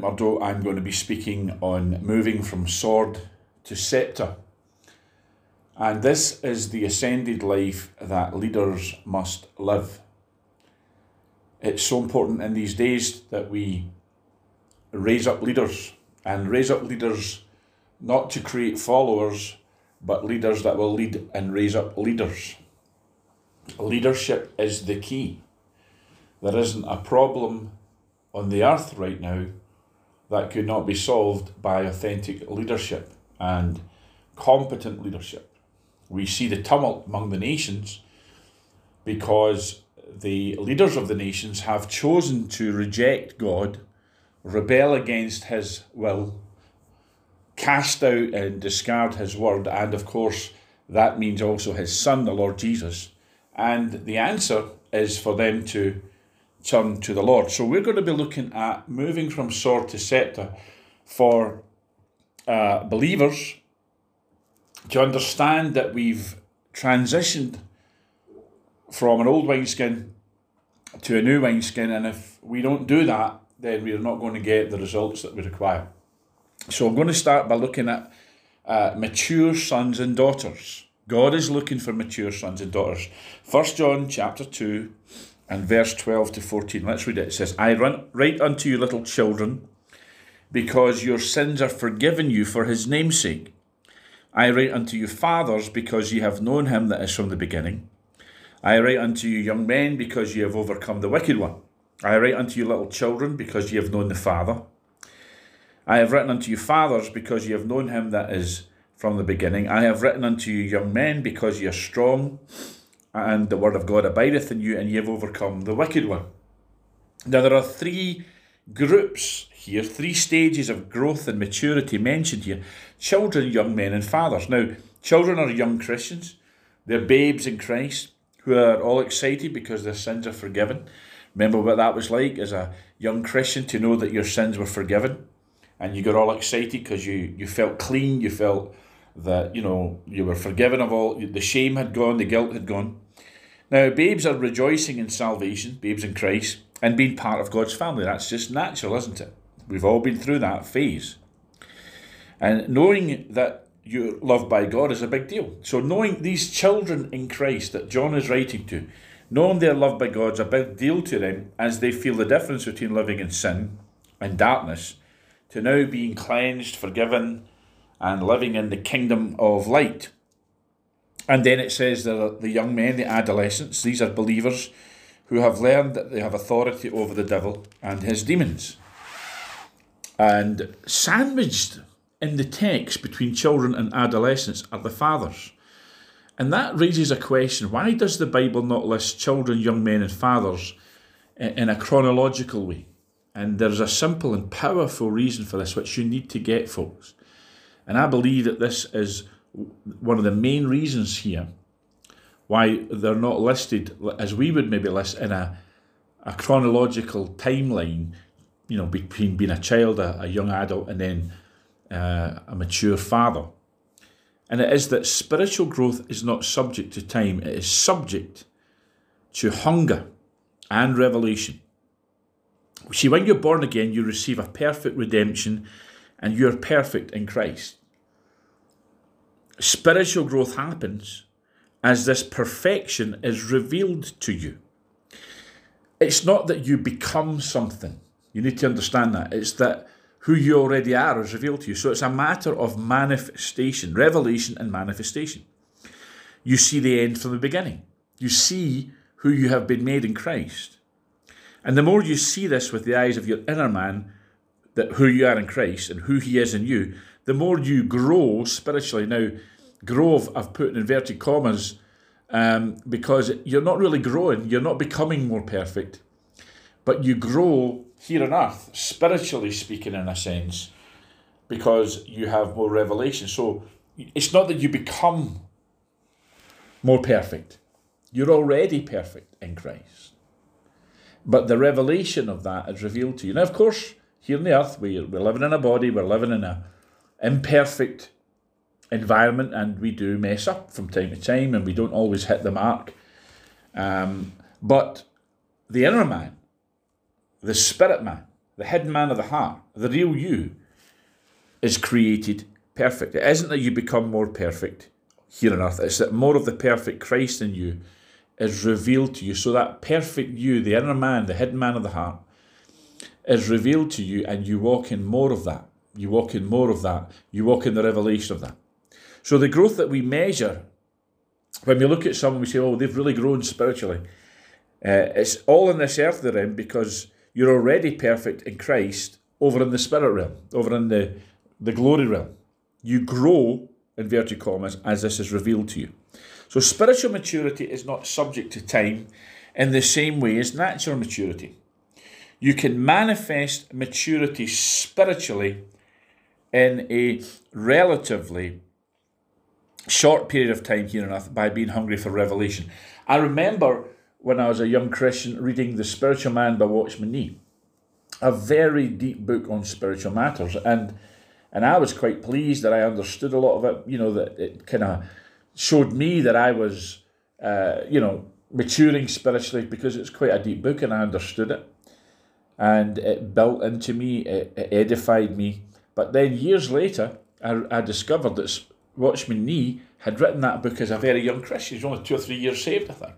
McMurdo. I'm going to be speaking on moving from sword to sceptre. And this is the ascended life that leaders must live. It's so important in these days that we raise up leaders and raise up leaders not to create followers, but leaders that will lead and raise up leaders. Leadership is the key. There isn't a problem on the earth right now that could not be solved by authentic leadership and competent leadership. We see the tumult among the nations because the leaders of the nations have chosen to reject God, rebel against His will, cast out and discard His word, and of course, that means also His Son, the Lord Jesus. And the answer is for them to turn to the Lord. So we're going to be looking at moving from sword to scepter for uh, believers to understand that we've transitioned from an old wineskin to a new wineskin, and if we don't do that, then we're not going to get the results that we require. So I'm going to start by looking at uh, mature sons and daughters. God is looking for mature sons and daughters. First John chapter 2 and verse 12 to 14. Let's read it. It says, I run, write unto you, little children, because your sins are forgiven you for his name's sake. I write unto you, fathers, because ye have known him that is from the beginning. I write unto you, young men, because ye have overcome the wicked one. I write unto you, little children, because ye have known the Father. I have written unto you, fathers, because ye have known him that is from the beginning. I have written unto you, young men, because ye are strong and the word of God abideth in you, and ye have overcome the wicked one. Now, there are three groups here, three stages of growth and maturity mentioned here children, young men, and fathers. Now, children are young Christians, they're babes in Christ who are all excited because their sins are forgiven. Remember what that was like as a young Christian to know that your sins were forgiven and you got all excited because you, you felt clean, you felt that you know you were forgiven of all the shame had gone, the guilt had gone. Now, babes are rejoicing in salvation, babes in Christ, and being part of God's family. That's just natural, isn't it? We've all been through that phase. And knowing that you're loved by God is a big deal. So, knowing these children in Christ that John is writing to, knowing they're loved by God is a big deal to them as they feel the difference between living in sin and darkness to now being cleansed, forgiven, and living in the kingdom of light. And then it says that the young men, the adolescents, these are believers who have learned that they have authority over the devil and his demons. And sandwiched in the text between children and adolescents are the fathers. And that raises a question why does the Bible not list children, young men, and fathers in a chronological way? And there's a simple and powerful reason for this, which you need to get, folks. And I believe that this is one of the main reasons here why they're not listed as we would maybe list in a, a chronological timeline, you know, between being a child, a, a young adult, and then uh, a mature father. And it is that spiritual growth is not subject to time, it is subject to hunger and revelation. See, when you're born again, you receive a perfect redemption and you're perfect in Christ spiritual growth happens as this perfection is revealed to you. It's not that you become something. You need to understand that. It's that who you already are is revealed to you. So it's a matter of manifestation, revelation and manifestation. You see the end from the beginning. You see who you have been made in Christ. And the more you see this with the eyes of your inner man, that who you are in Christ and who he is in you, the more you grow spiritually. Now, grow, I've put in inverted commas, um, because you're not really growing, you're not becoming more perfect, but you grow here on earth, spiritually speaking, in a sense, because you have more revelation. So it's not that you become more perfect, you're already perfect in Christ. But the revelation of that is revealed to you. Now, of course, here on the earth, we're, we're living in a body, we're living in a imperfect environment and we do mess up from time to time and we don't always hit the mark. Um, but the inner man, the spirit man, the hidden man of the heart, the real you, is created perfect. It isn't that you become more perfect here on earth, it's that more of the perfect Christ in you is revealed to you. So that perfect you, the inner man, the hidden man of the heart, is revealed to you, and you walk in more of that. You walk in more of that. You walk in the revelation of that. So the growth that we measure when we look at someone, we say, oh, they've really grown spiritually. Uh, it's all in this earthly realm because you're already perfect in Christ over in the spirit realm, over in the, the glory realm. You grow, inverted commas, as this is revealed to you. So spiritual maturity is not subject to time in the same way as natural maturity. You can manifest maturity spiritually in a relatively short period of time here on earth by being hungry for revelation. I remember when I was a young Christian reading The Spiritual Man by Watchman Nee, a very deep book on spiritual matters. And and I was quite pleased that I understood a lot of it, you know, that it kind of showed me that I was, uh, you know, maturing spiritually because it's quite a deep book and I understood it. And it built into me, it, it edified me. But then years later, I, I discovered that Watchman Nee had written that book as a very young Christian. He was only two or three years saved, I think.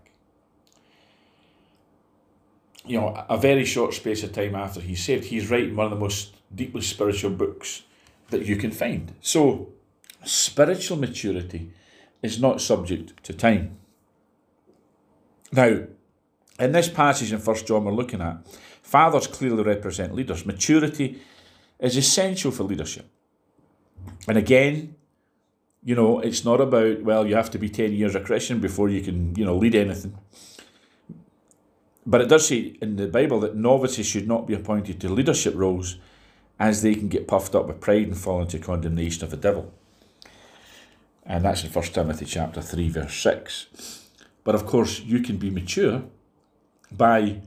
You know, a very short space of time after he's saved, he's writing one of the most deeply spiritual books that you can find. So, spiritual maturity is not subject to time. Now, in this passage in First John we're looking at, fathers clearly represent leaders. Maturity is essential for leadership. And again, you know, it's not about, well, you have to be 10 years a Christian before you can, you know, lead anything. But it does say in the Bible that novices should not be appointed to leadership roles as they can get puffed up with pride and fall into condemnation of the devil. And that's in 1 Timothy chapter 3, verse 6. But of course, you can be mature by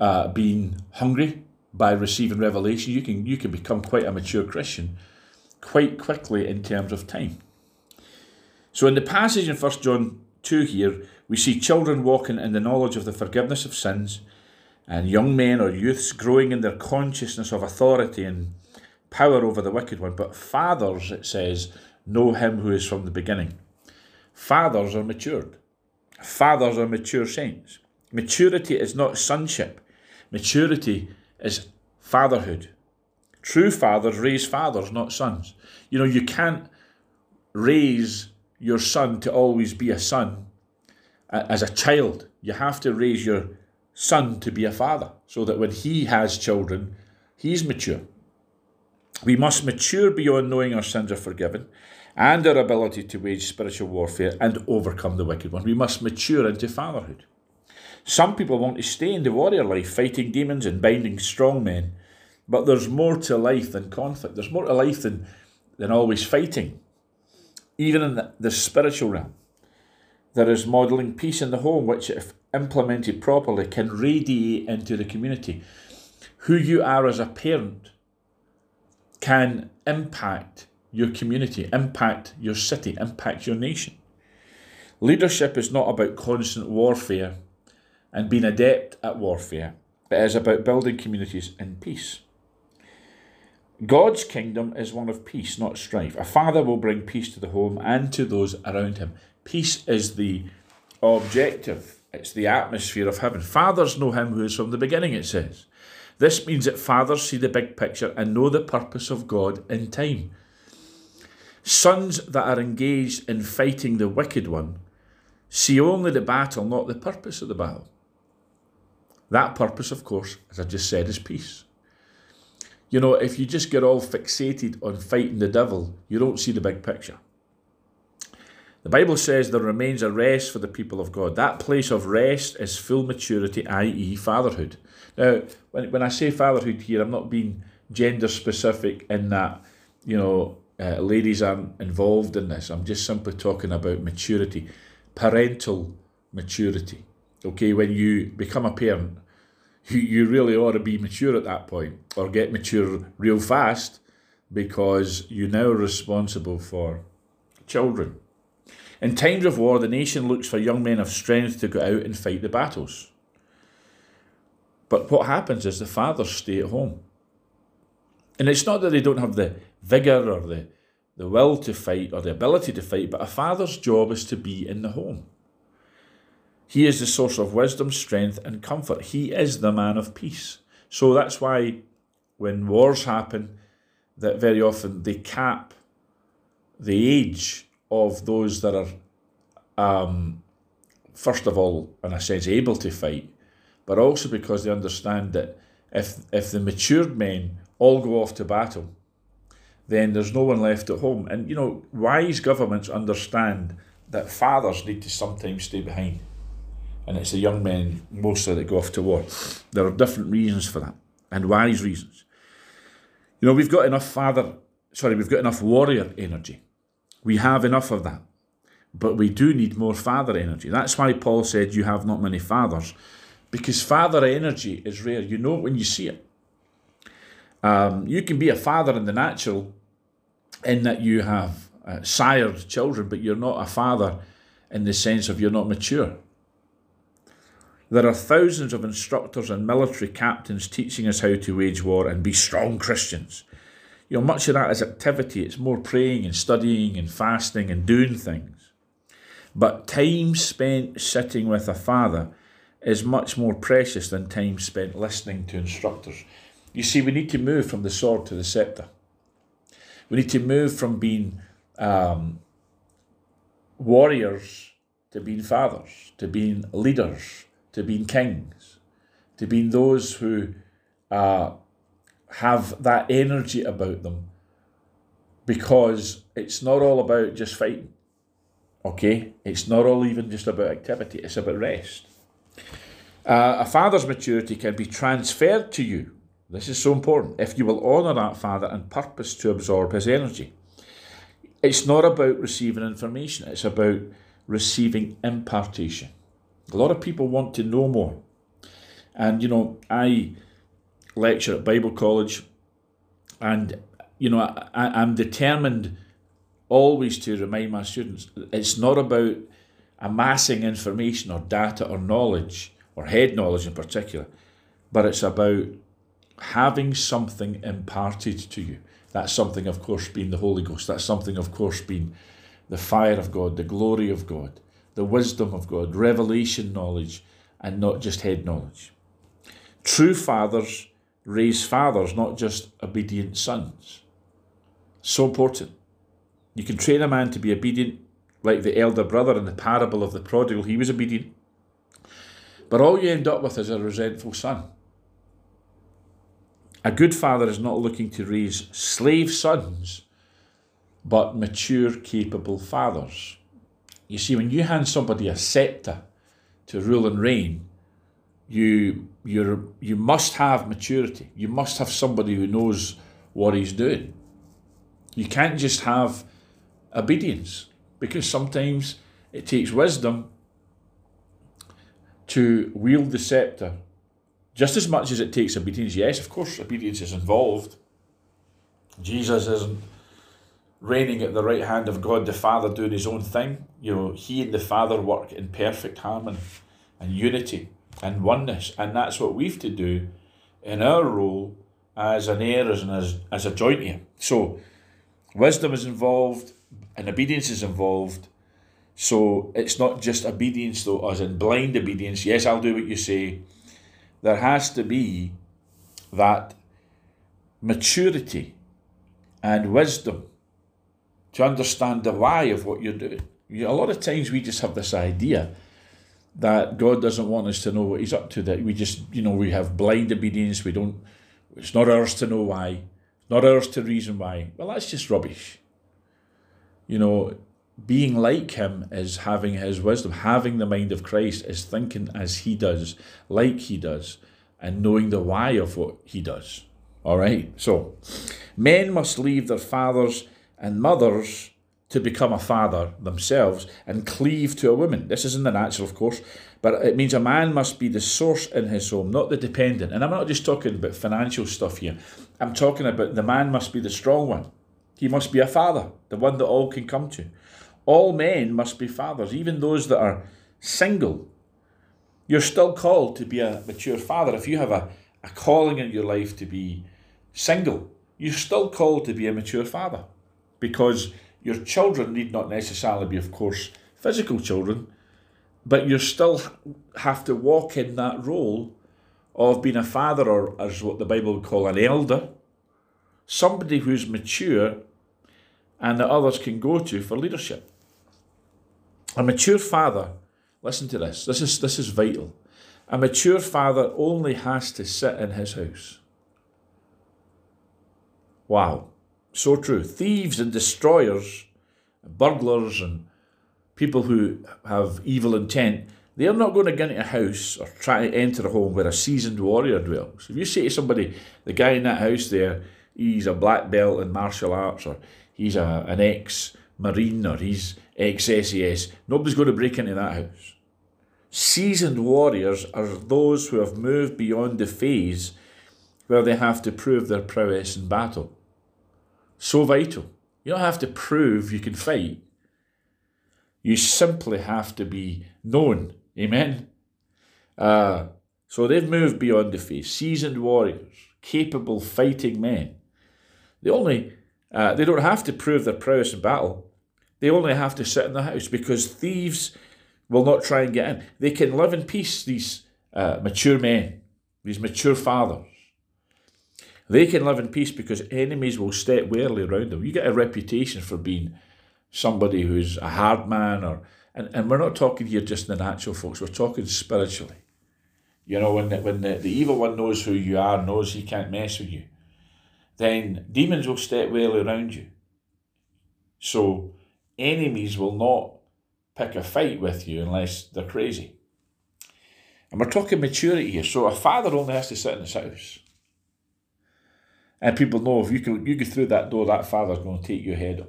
uh, being hungry, by receiving revelation. You can, you can become quite a mature Christian quite quickly in terms of time. So in the passage in 1 John 2 here, we see children walking in the knowledge of the forgiveness of sins, and young men or youths growing in their consciousness of authority and power over the wicked one. But fathers, it says, know him who is from the beginning. Fathers are matured. Fathers are mature saints. Maturity is not sonship. Maturity is fatherhood. True fathers raise fathers, not sons. You know, you can't raise your son to always be a son as a child. You have to raise your son to be a father so that when he has children, he's mature. We must mature beyond knowing our sins are forgiven and our ability to wage spiritual warfare and overcome the wicked one. We must mature into fatherhood. Some people want to stay in the warrior life, fighting demons and binding strong men but there's more to life than conflict. There's more to life than, than always fighting. Even in the, the spiritual realm, there is modelling peace in the home, which, if implemented properly, can radiate into the community. Who you are as a parent can impact your community, impact your city, impact your nation. Leadership is not about constant warfare and being adept at warfare, but it is about building communities in peace. God's kingdom is one of peace, not strife. A father will bring peace to the home and to those around him. Peace is the objective, it's the atmosphere of heaven. Fathers know him who is from the beginning, it says. This means that fathers see the big picture and know the purpose of God in time. Sons that are engaged in fighting the wicked one see only the battle, not the purpose of the battle. That purpose, of course, as I just said, is peace. You know, if you just get all fixated on fighting the devil, you don't see the big picture. The Bible says there remains a rest for the people of God. That place of rest is full maturity, i.e., fatherhood. Now, when, when I say fatherhood here, I'm not being gender specific in that, you know, uh, ladies aren't involved in this. I'm just simply talking about maturity, parental maturity. Okay, when you become a parent, you, you really ought to be mature at that point or get mature real fast because you're now responsible for children. In times of war, the nation looks for young men of strength to go out and fight the battles. But what happens is the fathers stay at home. And it's not that they don't have the vigour or the, the will to fight or the ability to fight, but a father's job is to be in the home. He is the source of wisdom, strength, and comfort. He is the man of peace. So that's why when wars happen, that very often they cap the age of those that are, um, first of all, in a sense, able to fight, but also because they understand that if if the matured men all go off to battle, then there's no one left at home. And you know, wise governments understand that fathers need to sometimes stay behind. And it's the young men mostly that go off to war. There are different reasons for that, and wise reasons. You know, we've got enough father, sorry, we've got enough warrior energy. We have enough of that. But we do need more father energy. That's why Paul said, You have not many fathers. Because father energy is rare. You know it when you see it. Um, you can be a father in the natural in that you have uh, sired children, but you're not a father in the sense of you're not mature. There are thousands of instructors and military captains teaching us how to wage war and be strong Christians. You know, much of that is activity. It's more praying and studying and fasting and doing things. But time spent sitting with a father is much more precious than time spent listening to instructors. You see, we need to move from the sword to the scepter. We need to move from being um, warriors to being fathers, to being leaders, to being kings, to being those who uh, have that energy about them because it's not all about just fighting. Okay? It's not all even just about activity, it's about rest. Uh, a father's maturity can be transferred to you. This is so important. If you will honour that father and purpose to absorb his energy. It's not about receiving information, it's about receiving impartation. A lot of people want to know more. And, you know, I lecture at Bible College and, you know, I, I'm determined always to remind my students it's not about amassing information or data or knowledge or head knowledge in particular, but it's about having something imparted to you. That's something, of course, being the Holy Ghost. That's something, of course, being the fire of God, the glory of God the wisdom of God, revelation knowledge, and not just head knowledge. True fathers raise fathers, not just obedient sons. So important. You can train a man to be obedient, like the elder brother in the parable of the prodigal, he was obedient. But all you end up with is a resentful son. A good father is not looking to raise slave sons, but mature, capable fathers. You see, when you hand somebody a scepter to rule and reign, you you you must have maturity. You must have somebody who knows what he's doing. You can't just have obedience because sometimes it takes wisdom to wield the scepter just as much as it takes obedience. Yes, of course, obedience is involved. Jesus isn't reigning at the right hand of God the Father doing his own thing. You know, he and the Father work in perfect harmony and unity and oneness. And that's what we've to do in our role as an heir and as, as a joint heir. So wisdom is involved and obedience is involved. So it's not just obedience though, as in blind obedience. Yes, I'll do what you say. There has to be that maturity and wisdom to understand the why of what you're doing. You, a lot of times we just have this idea that God doesn't want us to know what He's up to. That we just, you know, we have blind obedience. We don't. It's not ours to know why. Not ours to reason why. Well, that's just rubbish. You know, being like Him is having His wisdom, having the mind of Christ is thinking as He does, like He does, and knowing the why of what He does. All right. So, men must leave their fathers and mothers to become a father themselves and cleave to a woman. This is in the natural, of course, but it means a man must be the source in his home, not the dependent. And I'm not just talking about financial stuff here. I'm talking about the man must be the strong one. He must be a father, the one that all can come to. All men must be fathers, even those that are single. You're still called to be a mature father. If you have a, a calling in your life to be single, you're still called to be a mature father because your children need not necessarily be, of course, physical children, but you still have to walk in that role of being a father or, as what the Bible would call an elder, somebody who's mature and that others can go to for leadership. A mature father, listen to this, this is, this is vital. A mature father only has to sit in his house. Wow, so true. Thieves and destroyers, burglars and people who have evil intent, they're not going to get into a house or try to enter a home where a seasoned warrior dwells. If you say to somebody, the guy in that house there, he's a black belt in martial arts or he's a, an ex Marine or he's ex SAS, nobody's going to break into that house. Seasoned warriors are those who have moved beyond the phase where they have to prove their prowess in battle. So vital. You don't have to prove you can fight. You simply have to be known. Amen. Uh, so they've moved beyond the face. Seasoned warriors, capable fighting men. They only uh, they don't have to prove their prowess in battle. They only have to sit in the house because thieves will not try and get in. They can live in peace. These uh, mature men, these mature fathers. They can live in peace because enemies will step warily around them. You get a reputation for being somebody who's a hard man or and, and we're not talking here just in the natural folks, we're talking spiritually. You know, when the, when the, the evil one knows who you are, knows he can't mess with you, then demons will step warily around you. So enemies will not pick a fight with you unless they're crazy. And we're talking maturity here. So a father only has to sit in his house. And people know if you can you go through that door, that father's going to take your head off.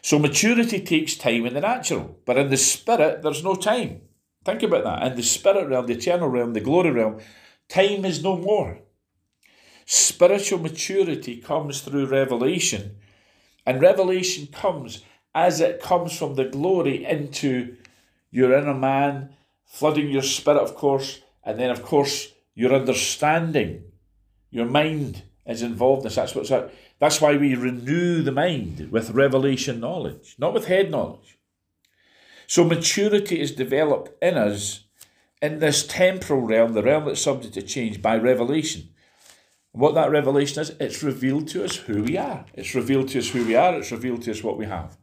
So maturity takes time in the natural, but in the spirit, there's no time. Think about that. In the spirit realm, the eternal realm, the glory realm, time is no more. Spiritual maturity comes through revelation, and revelation comes as it comes from the glory into your inner man, flooding your spirit, of course, and then, of course, your understanding your mind is involved in this. That's what's that. That's why we renew the mind with revelation knowledge, not with head knowledge. So maturity is developed in us in this temporal realm, the realm that's subject to change by revelation. What that revelation is, it's revealed to us who we are. It's revealed to us who we are. It's revealed to us what we have.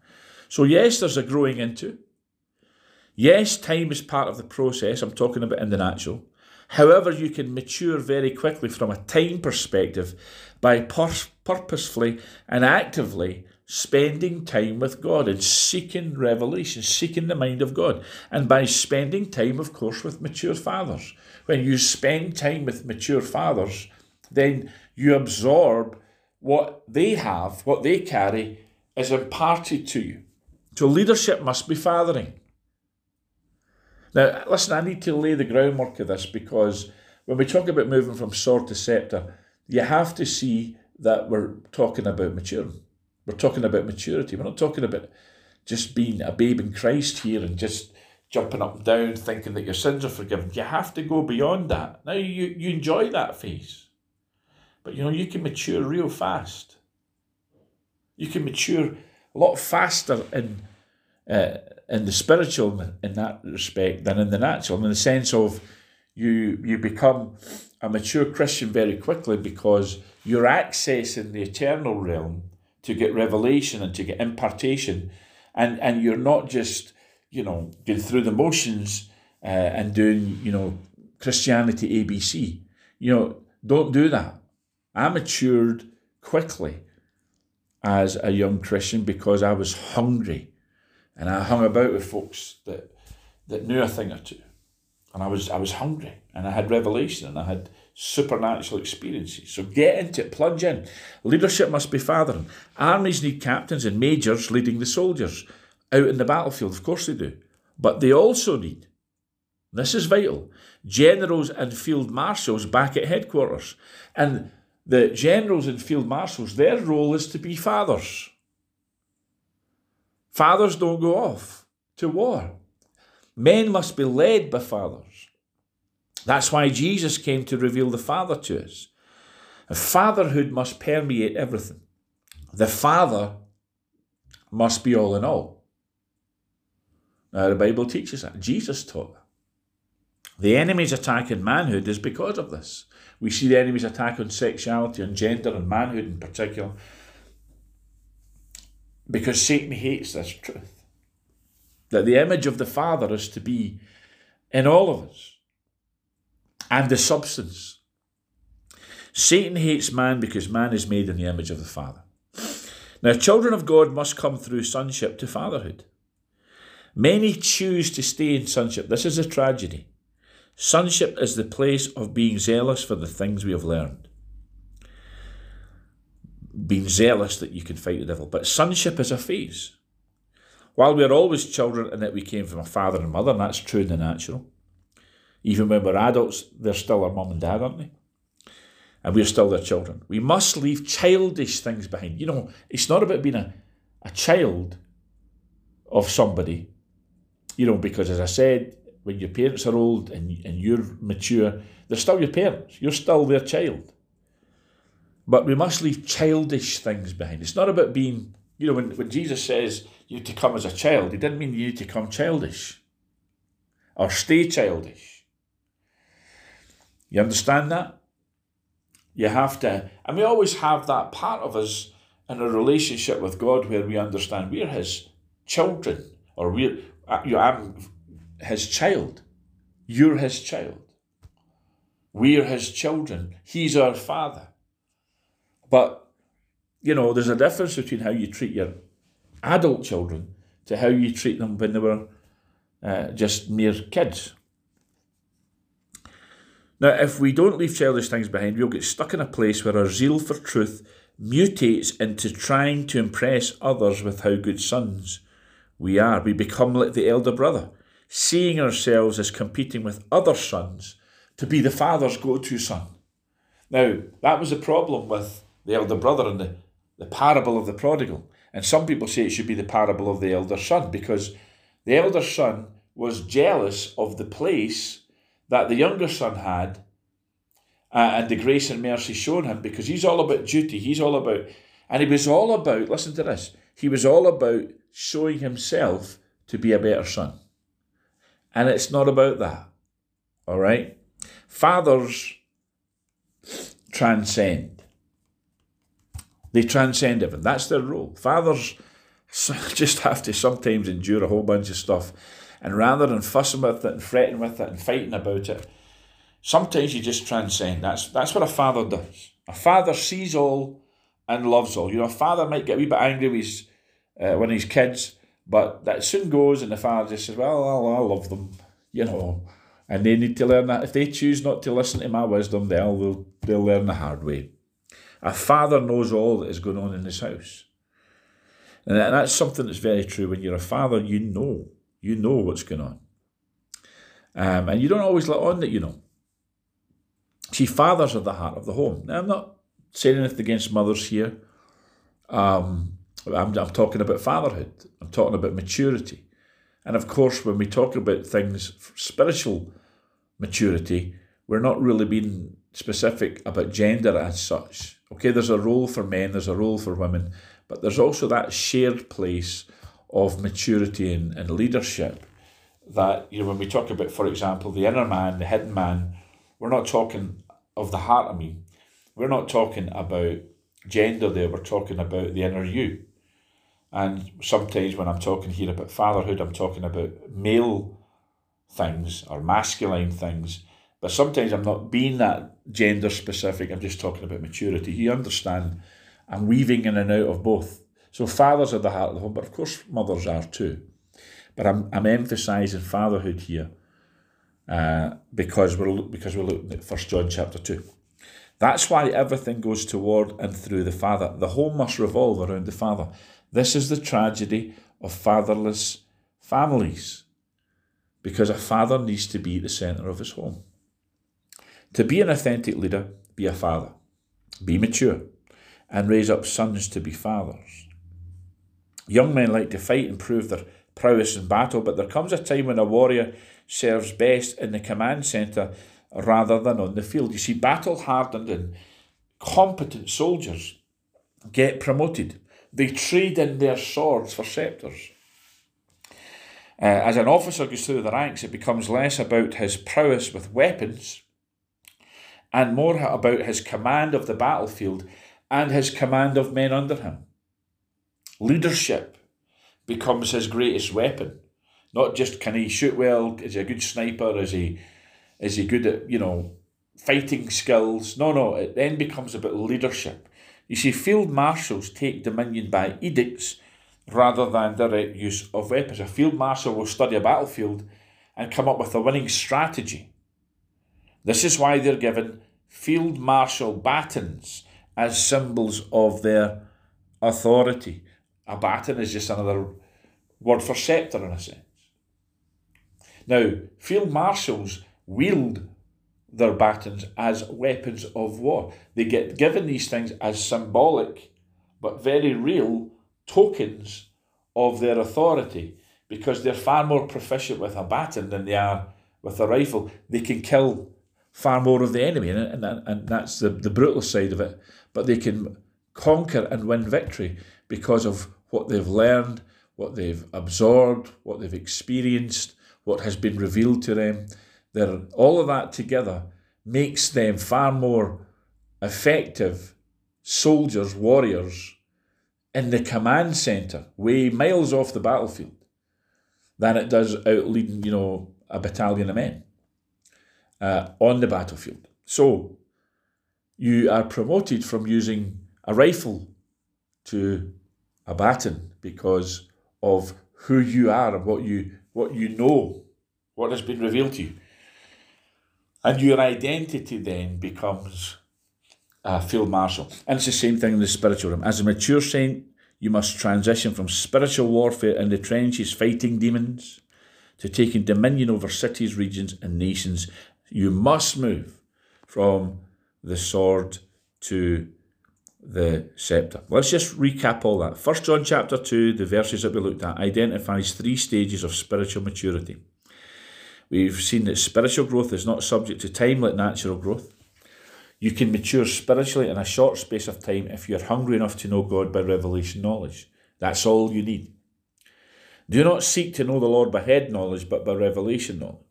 So, yes, there's a growing into. Yes, time is part of the process. I'm talking about in the natural. However, you can mature very quickly from a time perspective by pur- purposefully and actively spending time with God and seeking revelation, seeking the mind of God, and by spending time, of course, with mature fathers. When you spend time with mature fathers, then you absorb what they have, what they carry, is imparted to you. So leadership must be fathering. Now, listen, I need to lay the groundwork of this because when we talk about moving from sword to scepter, you have to see that we're talking about maturing. We're talking about maturity. We're not talking about just being a babe in Christ here and just jumping up and down thinking that your sins are forgiven. You have to go beyond that. Now, you, you enjoy that phase. But you know, you can mature real fast. You can mature a lot faster in uh, in the spiritual in that respect than in the natural, in the sense of you you become a mature Christian very quickly because you're accessing the eternal realm to get revelation and to get impartation, and and you're not just you know going through the motions uh, and doing you know Christianity ABC. You know, don't do that. I matured quickly as a young Christian because I was hungry and I hung about with folks that that knew a thing or two. And I was I was hungry and I had revelation and I had supernatural experiences. So get into it, plunge in. Leadership must be fathering. Armies need captains and majors leading the soldiers out in the battlefield. Of course they do. But they also need, this is vital, generals and field marshals back at headquarters. And the generals and field marshals, their role is to be fathers. Fathers don't go off to war. Men must be led by fathers. That's why Jesus came to reveal the Father to us. And fatherhood must permeate everything. The Father must be all in all. Now, the Bible teaches that. Jesus taught that. The enemy's attack on manhood is because of this. We see the enemy's attack on sexuality, on gender, and manhood in particular, because Satan hates this truth that the image of the Father is to be in all of us and the substance. Satan hates man because man is made in the image of the Father. Now, children of God must come through sonship to fatherhood. Many choose to stay in sonship. This is a tragedy. Sonship is the place of being zealous for the things we have learned. Being zealous that you can fight the devil. But sonship is a phase. While we are always children and that we came from a father and mother, and that's true in the natural, even when we're adults, they're still our mum and dad, aren't they? And we're still their children. We must leave childish things behind. You know, it's not about being a, a child of somebody, you know, because as I said, when your parents are old and, and you're mature, they're still your parents. You're still their child. But we must leave childish things behind. It's not about being, you know, when, when Jesus says you to come as a child, he didn't mean you to come childish or stay childish. You understand that? You have to, and we always have that part of us in a relationship with God where we understand we're His children, or we're, uh, you know, I'm his child. You're his child. We're his children. He's our father. But, you know, there's a difference between how you treat your adult children to how you treat them when they were uh, just mere kids. Now, if we don't leave childish things behind, we'll get stuck in a place where our zeal for truth mutates into trying to impress others with how good sons we are. We become like the elder brother seeing ourselves as competing with other sons to be the father's go to son. Now, that was the problem with the elder brother and the, the parable of the prodigal. And some people say it should be the parable of the elder son because the elder son was jealous of the place that the younger son had uh, and the grace and mercy shown him because he's all about duty. He's all about, and he was all about, listen to this, he was all about showing himself to be a better son. And it's not about that. All right? Fathers transcend. They transcend everything. That's their role. Fathers just have to sometimes endure a whole bunch of stuff. And rather than fussing with it and fretting with it and fighting about it, sometimes you just transcend. That's that's what a father does. A father sees all and loves all. You know, a father might get a wee bit angry with his, uh, when his kids but that soon goes, and the father just says, Well, I love them, you know. And they need to learn that. If they choose not to listen to my wisdom, they'll, they'll, they'll learn the hard way. A father knows all that is going on in his house. And that's something that's very true. When you're a father, you know. You know what's going on. Um, and you don't always let on that you know. See, fathers are the heart of the home. Now, I'm not saying anything against mothers here. Um, I'm, I'm talking about fatherhood. I'm talking about maturity. And of course, when we talk about things, spiritual maturity, we're not really being specific about gender as such. Okay, there's a role for men, there's a role for women, but there's also that shared place of maturity and, and leadership that, you know, when we talk about, for example, the inner man, the hidden man, we're not talking of the heart, I mean, we're not talking about gender there, we're talking about the inner you. And sometimes when I'm talking here about fatherhood, I'm talking about male things or masculine things. But sometimes I'm not being that gender specific, I'm just talking about maturity. You understand? I'm weaving in and out of both. So fathers are the heart of the home, but of course mothers are too. But I'm, I'm emphasising fatherhood here uh, because we're because we're looking at First John chapter two. That's why everything goes toward and through the father. The home must revolve around the father. This is the tragedy of fatherless families because a father needs to be the centre of his home. To be an authentic leader, be a father, be mature, and raise up sons to be fathers. Young men like to fight and prove their prowess in battle, but there comes a time when a warrior serves best in the command centre rather than on the field. You see, battle hardened and competent soldiers get promoted. They trade in their swords for sceptres. Uh, as an officer goes through the ranks, it becomes less about his prowess with weapons and more about his command of the battlefield and his command of men under him. Leadership becomes his greatest weapon. Not just can he shoot well, is he a good sniper, is he is he good at, you know, fighting skills? No, no, it then becomes about leadership. You see, field marshals take dominion by edicts rather than direct use of weapons. A field marshal will study a battlefield and come up with a winning strategy. This is why they're given field marshal batons as symbols of their authority. A baton is just another word for sceptre in a sense. Now, field marshals wield their batons as weapons of war. They get given these things as symbolic but very real tokens of their authority because they're far more proficient with a baton than they are with a rifle. They can kill far more of the enemy, and, and, and that's the, the brutal side of it. But they can conquer and win victory because of what they've learned, what they've absorbed, what they've experienced, what has been revealed to them. They're, all of that together makes them far more effective soldiers, warriors in the command centre, way miles off the battlefield, than it does out leading, you know, a battalion of men uh, on the battlefield. So you are promoted from using a rifle to a baton because of who you are and what you what you know, what has been revealed to you. And your identity then becomes a field marshal. And it's the same thing in the spiritual realm. As a mature saint, you must transition from spiritual warfare in the trenches, fighting demons, to taking dominion over cities, regions, and nations. You must move from the sword to the scepter. Let's just recap all that. First John chapter 2, the verses that we looked at, identifies three stages of spiritual maturity. We've seen that spiritual growth is not subject to time like natural growth. You can mature spiritually in a short space of time if you're hungry enough to know God by revelation knowledge. That's all you need. Do not seek to know the Lord by head knowledge, but by revelation knowledge.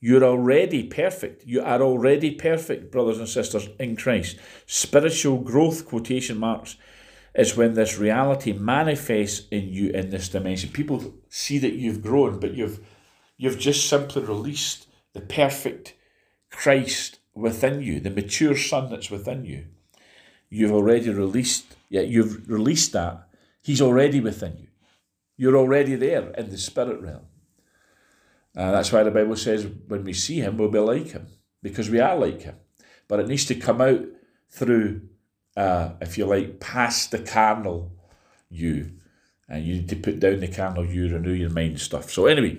You're already perfect. You are already perfect, brothers and sisters, in Christ. Spiritual growth, quotation marks, is when this reality manifests in you in this dimension. People see that you've grown, but you've you've just simply released the perfect Christ within you, the mature son that's within you. You've already released, yeah, you've released that. He's already within you. You're already there in the spirit realm. Uh, that's why the Bible says when we see him, we'll be like him, because we are like him. But it needs to come out through, uh, if you like, past the carnal you. And you need to put down the carnal you, renew your mind stuff. So, anyway,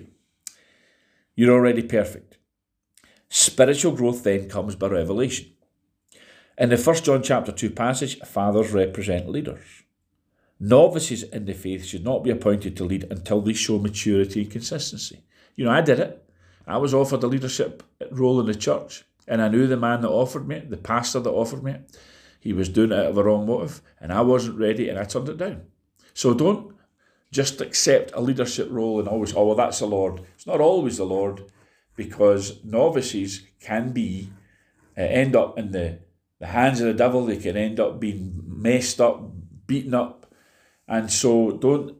you're already perfect. Spiritual growth then comes by revelation. In the First John chapter 2 passage, fathers represent leaders. Novices in the faith should not be appointed to lead until they show maturity and consistency. You know, I did it. I was offered a leadership role in the church, and I knew the man that offered me, the pastor that offered me He was doing it out of a wrong motive, and I wasn't ready, and I turned it down. So don't just accept a leadership role and always, oh, well, that's the Lord. It's not always the Lord, because novices can be, uh, end up in the, the hands of the devil. They can end up being messed up, beaten up. And so don't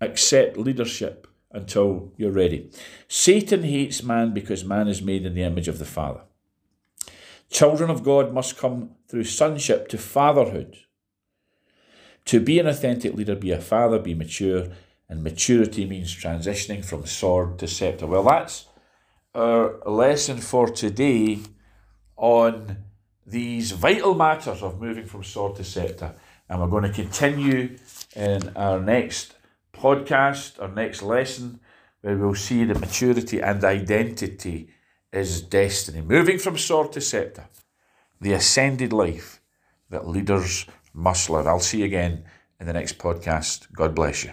accept leadership until you're ready. Satan hates man because man is made in the image of the Father. Children of God must come through sonship to fatherhood. To be an authentic leader, be a father, be mature, and maturity means transitioning from sword to scepter. Well, that's our lesson for today on these vital matters of moving from sword to scepter. And we're going to continue in our next podcast, our next lesson, where we'll see that maturity and identity is destiny. Moving from sword to scepter, the ascended life that leaders must live. I'll see you again in the next podcast. God bless you.